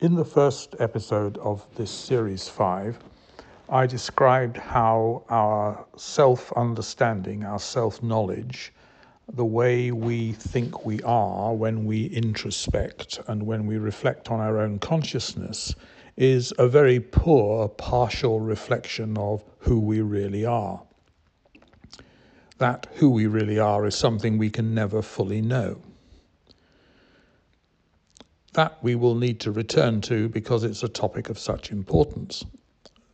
In the first episode of this series five, I described how our self understanding, our self knowledge, the way we think we are when we introspect and when we reflect on our own consciousness, is a very poor partial reflection of who we really are. That who we really are is something we can never fully know. That we will need to return to because it's a topic of such importance.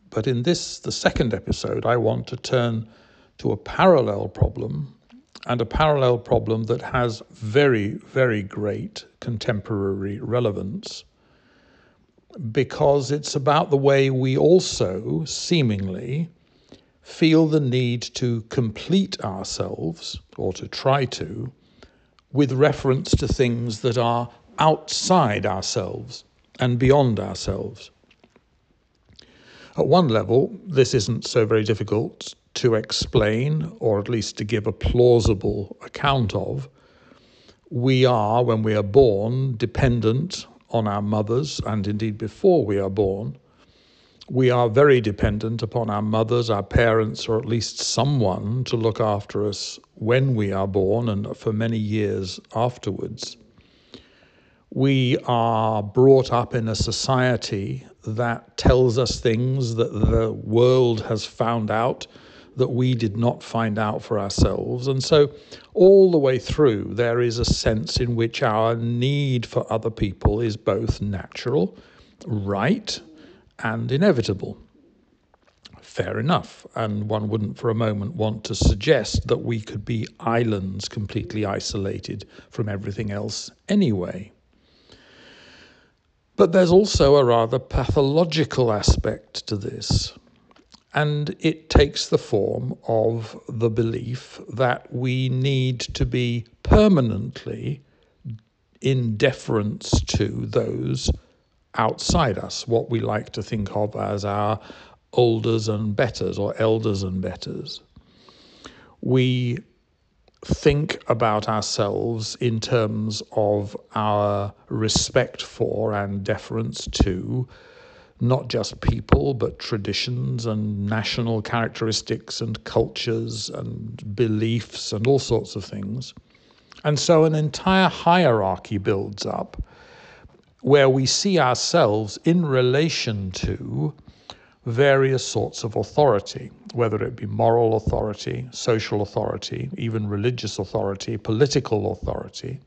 But in this, the second episode, I want to turn to a parallel problem and a parallel problem that has very, very great contemporary relevance because it's about the way we also seemingly feel the need to complete ourselves, or to try to, with reference to things that are outside ourselves and beyond ourselves. At one level, this isn't so very difficult to explain, or at least to give a plausible account of. We are, when we are born, dependent on our mothers, and indeed before we are born. We are very dependent upon our mothers, our parents, or at least someone to look after us when we are born and for many years afterwards. We are brought up in a society that tells us things that the world has found out that we did not find out for ourselves. And so, all the way through, there is a sense in which our need for other people is both natural, right, and inevitable. Fair enough. And one wouldn't for a moment want to suggest that we could be islands completely isolated from everything else anyway. But there's also a rather pathological aspect to this. And it takes the form of the belief that we need to be permanently in deference to those outside us, what we like to think of as our olders and betters or elders and betters. We think about ourselves in terms of our respect for and deference to not just people, but traditions and national characteristics and cultures and beliefs and all sorts of things. And so an entire hierarchy builds up where we see ourselves in relation to various sorts of authority, whether it be moral authority, social authority, even religious authority, political authority,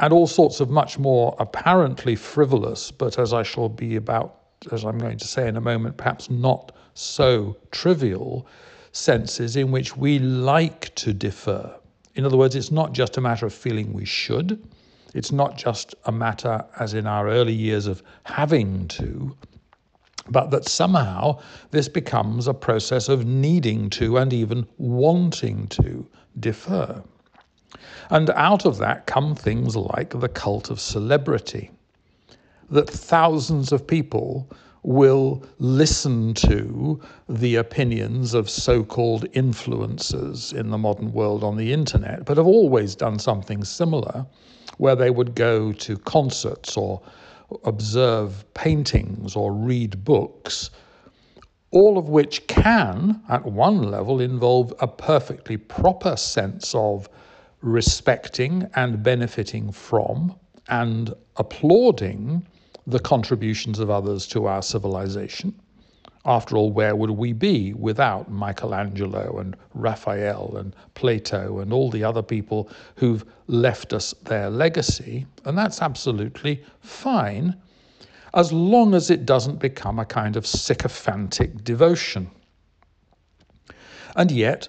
and all sorts of much more apparently frivolous, but as I shall be about, as I'm going to say in a moment, perhaps not so trivial senses in which we like to defer. In other words, it's not just a matter of feeling we should. It's not just a matter, as in our early years, of having to, but that somehow this becomes a process of needing to and even wanting to defer. And out of that come things like the cult of celebrity, that thousands of people will listen to the opinions of so called influencers in the modern world on the internet, but have always done something similar, where they would go to concerts or observe paintings or read books, all of which can, at one level, involve a perfectly proper sense of respecting and benefiting from and applauding the contributions of others to our civilization. After all, where would we be without Michelangelo and Raphael and Plato and all the other people who've left us their legacy? And that's absolutely fine, as long as it doesn't become a kind of sycophantic devotion. And yet,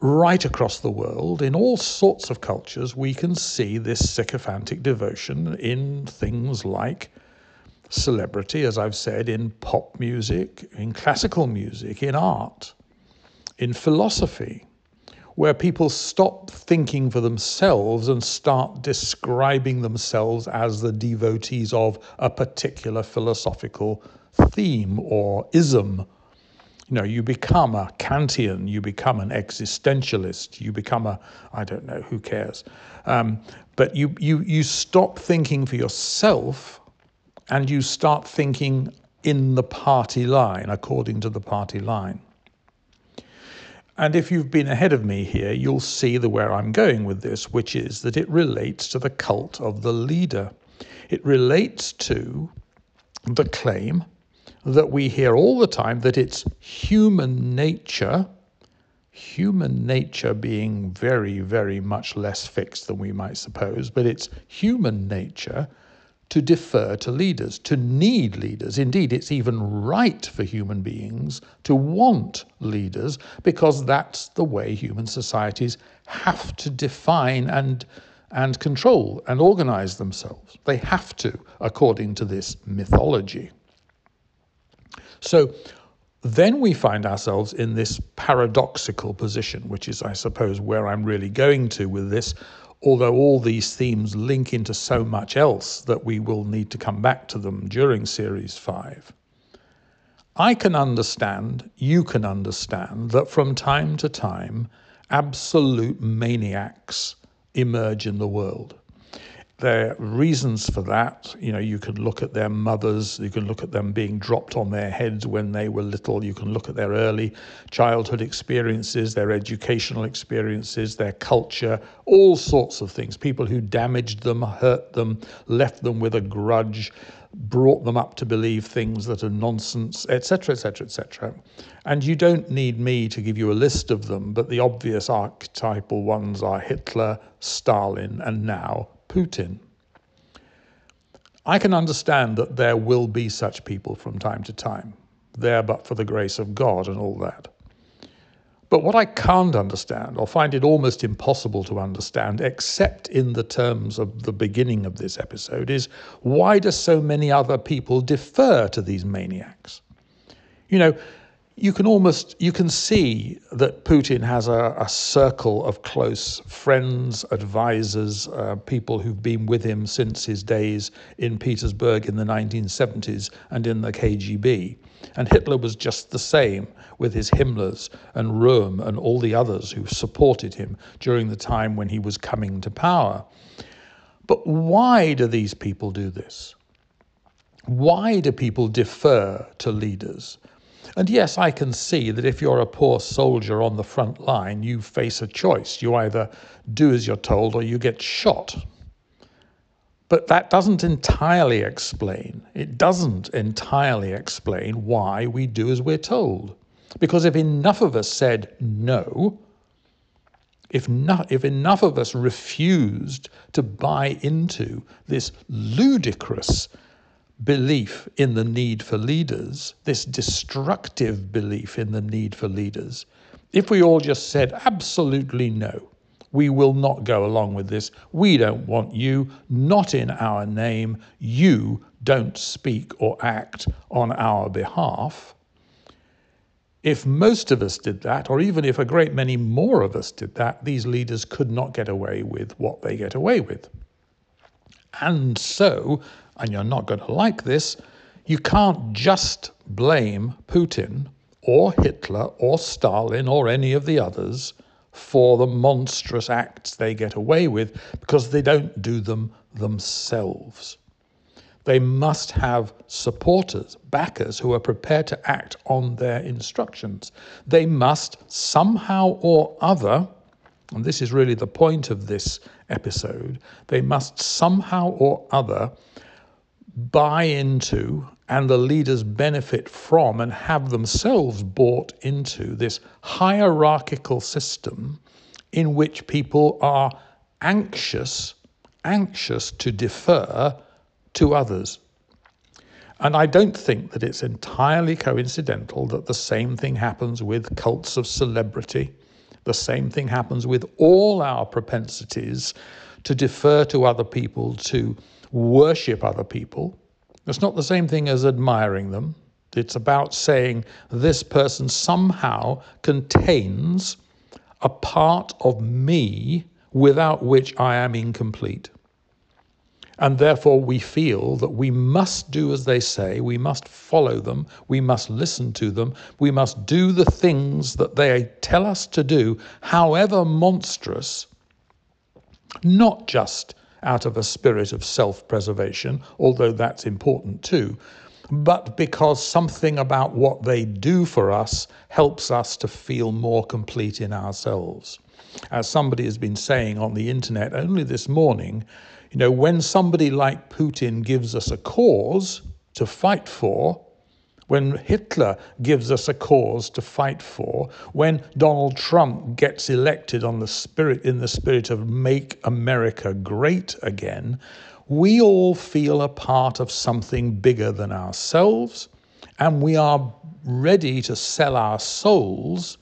right across the world, in all sorts of cultures, we can see this sycophantic devotion in things like celebrity, as I've said, in pop music, in classical music, in art, in philosophy, where people stop thinking for themselves and start describing themselves as the devotees of a particular philosophical theme or ism. You know, you become a Kantian, you become an existentialist, you become a, I don't know, who cares? Um, but you, you, you stop thinking for yourself and you start thinking in the party line, according to the party line. And if you've been ahead of me here, you'll see the where I'm going with this, which is that it relates to the cult of the leader. It relates to the claim that we hear all the time that it's human nature, human nature being very, very much less fixed than we might suppose, but it's human nature to defer to leaders, to need leaders. Indeed, it's even right for human beings to want leaders because that's the way human societies have to define and, and control and organize themselves. They have to, according to this mythology. So then we find ourselves in this paradoxical position, which is, I suppose, where I'm really going to with this, although all these themes link into so much else that we will need to come back to them during Series 5. I can understand, you can understand, that from time to time, absolute maniacs emerge in the world. There are reasons for that. You know, you can look at their mothers, you can look at them being dropped on their heads when they were little, you can look at their early childhood experiences, their educational experiences, their culture, all sorts of things. People who damaged them, hurt them, left them with a grudge, brought them up to believe things that are nonsense, etc., etc., etc. And you don't need me to give you a list of them, but the obvious archetypal ones are Hitler, Stalin, and now Putin. I can understand that there will be such people from time to time, there but for the grace of God and all that. But what I can't understand, or find it almost impossible to understand, except in the terms of the beginning of this episode, is why do so many other people defer to these maniacs? You know, you can almost you can see that Putin has a, a circle of close friends, advisors, uh, people who've been with him since his days in Petersburg in the 1970s and in the KGB. And Hitler was just the same with his Himmlers and Röhm and all the others who supported him during the time when he was coming to power. But why do these people do this? Why do people defer to leaders? And yes, I can see that if you're a poor soldier on the front line, you face a choice. You either do as you're told or you get shot. But that doesn't entirely explain, it doesn't entirely explain why we do as we're told. Because if enough of us said no, if, not, if enough of us refused to buy into this ludicrous belief in the need for leaders, this destructive belief in the need for leaders, if we all just said absolutely no, we will not go along with this. We don't want you, not in our name. You don't speak or act on our behalf. If most of us did that, or even if a great many more of us did that, these leaders could not get away with what they get away with. And so and you're not going to like this, you can't just blame Putin or Hitler or Stalin or any of the others for the monstrous acts they get away with because they don't do them themselves. They must have supporters, backers who are prepared to act on their instructions. They must somehow or other, and this is really the point of this episode, they must somehow or other buy into and the leaders benefit from and have themselves bought into this hierarchical system in which people are anxious, anxious to defer to others. And I don't think that it's entirely coincidental that the same thing happens with cults of celebrity. The same thing happens with all our propensities to defer to other people, to worship other people. It's not the same thing as admiring them. It's about saying this person somehow contains a part of me without which I am incomplete. And therefore, we feel that we must do as they say, we must follow them, we must listen to them, we must do the things that they tell us to do, however monstrous, not just out of a spirit of self preservation, although that's important too, but because something about what they do for us helps us to feel more complete in ourselves. As somebody has been saying on the internet only this morning, you know, when somebody like Putin gives us a cause to fight for, when Hitler gives us a cause to fight for, when Donald Trump gets elected on the spirit in the spirit of make America great again, we all feel a part of something bigger than ourselves, and we are ready to sell our souls,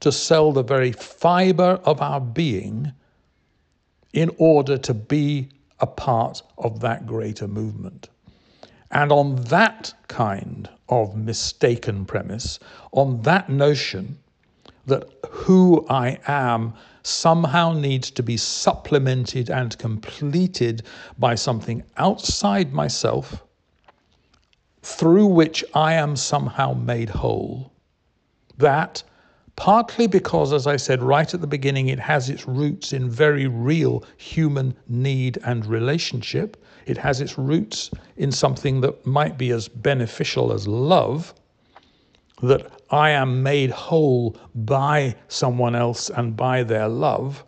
to sell the very fiber of our being in order to be a part of that greater movement. And on that kind of mistaken premise, on that notion that who I am somehow needs to be supplemented and completed by something outside myself through which I am somehow made whole, that partly because, as I said right at the beginning, it has its roots in very real human need and relationship. It has its roots in something that might be as beneficial as love, that I am made whole by someone else and by their love.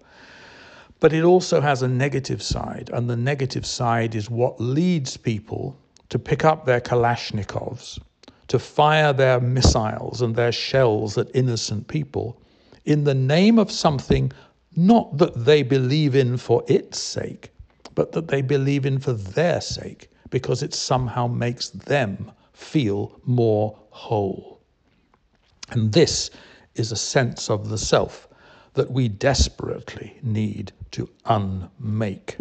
But it also has a negative side, and the negative side is what leads people to pick up their Kalashnikovs, to fire their missiles and their shells at innocent people in the name of something not that they believe in for its sake, but that they believe in for their sake, because it somehow makes them feel more whole. And this is a sense of the self that we desperately need to unmake.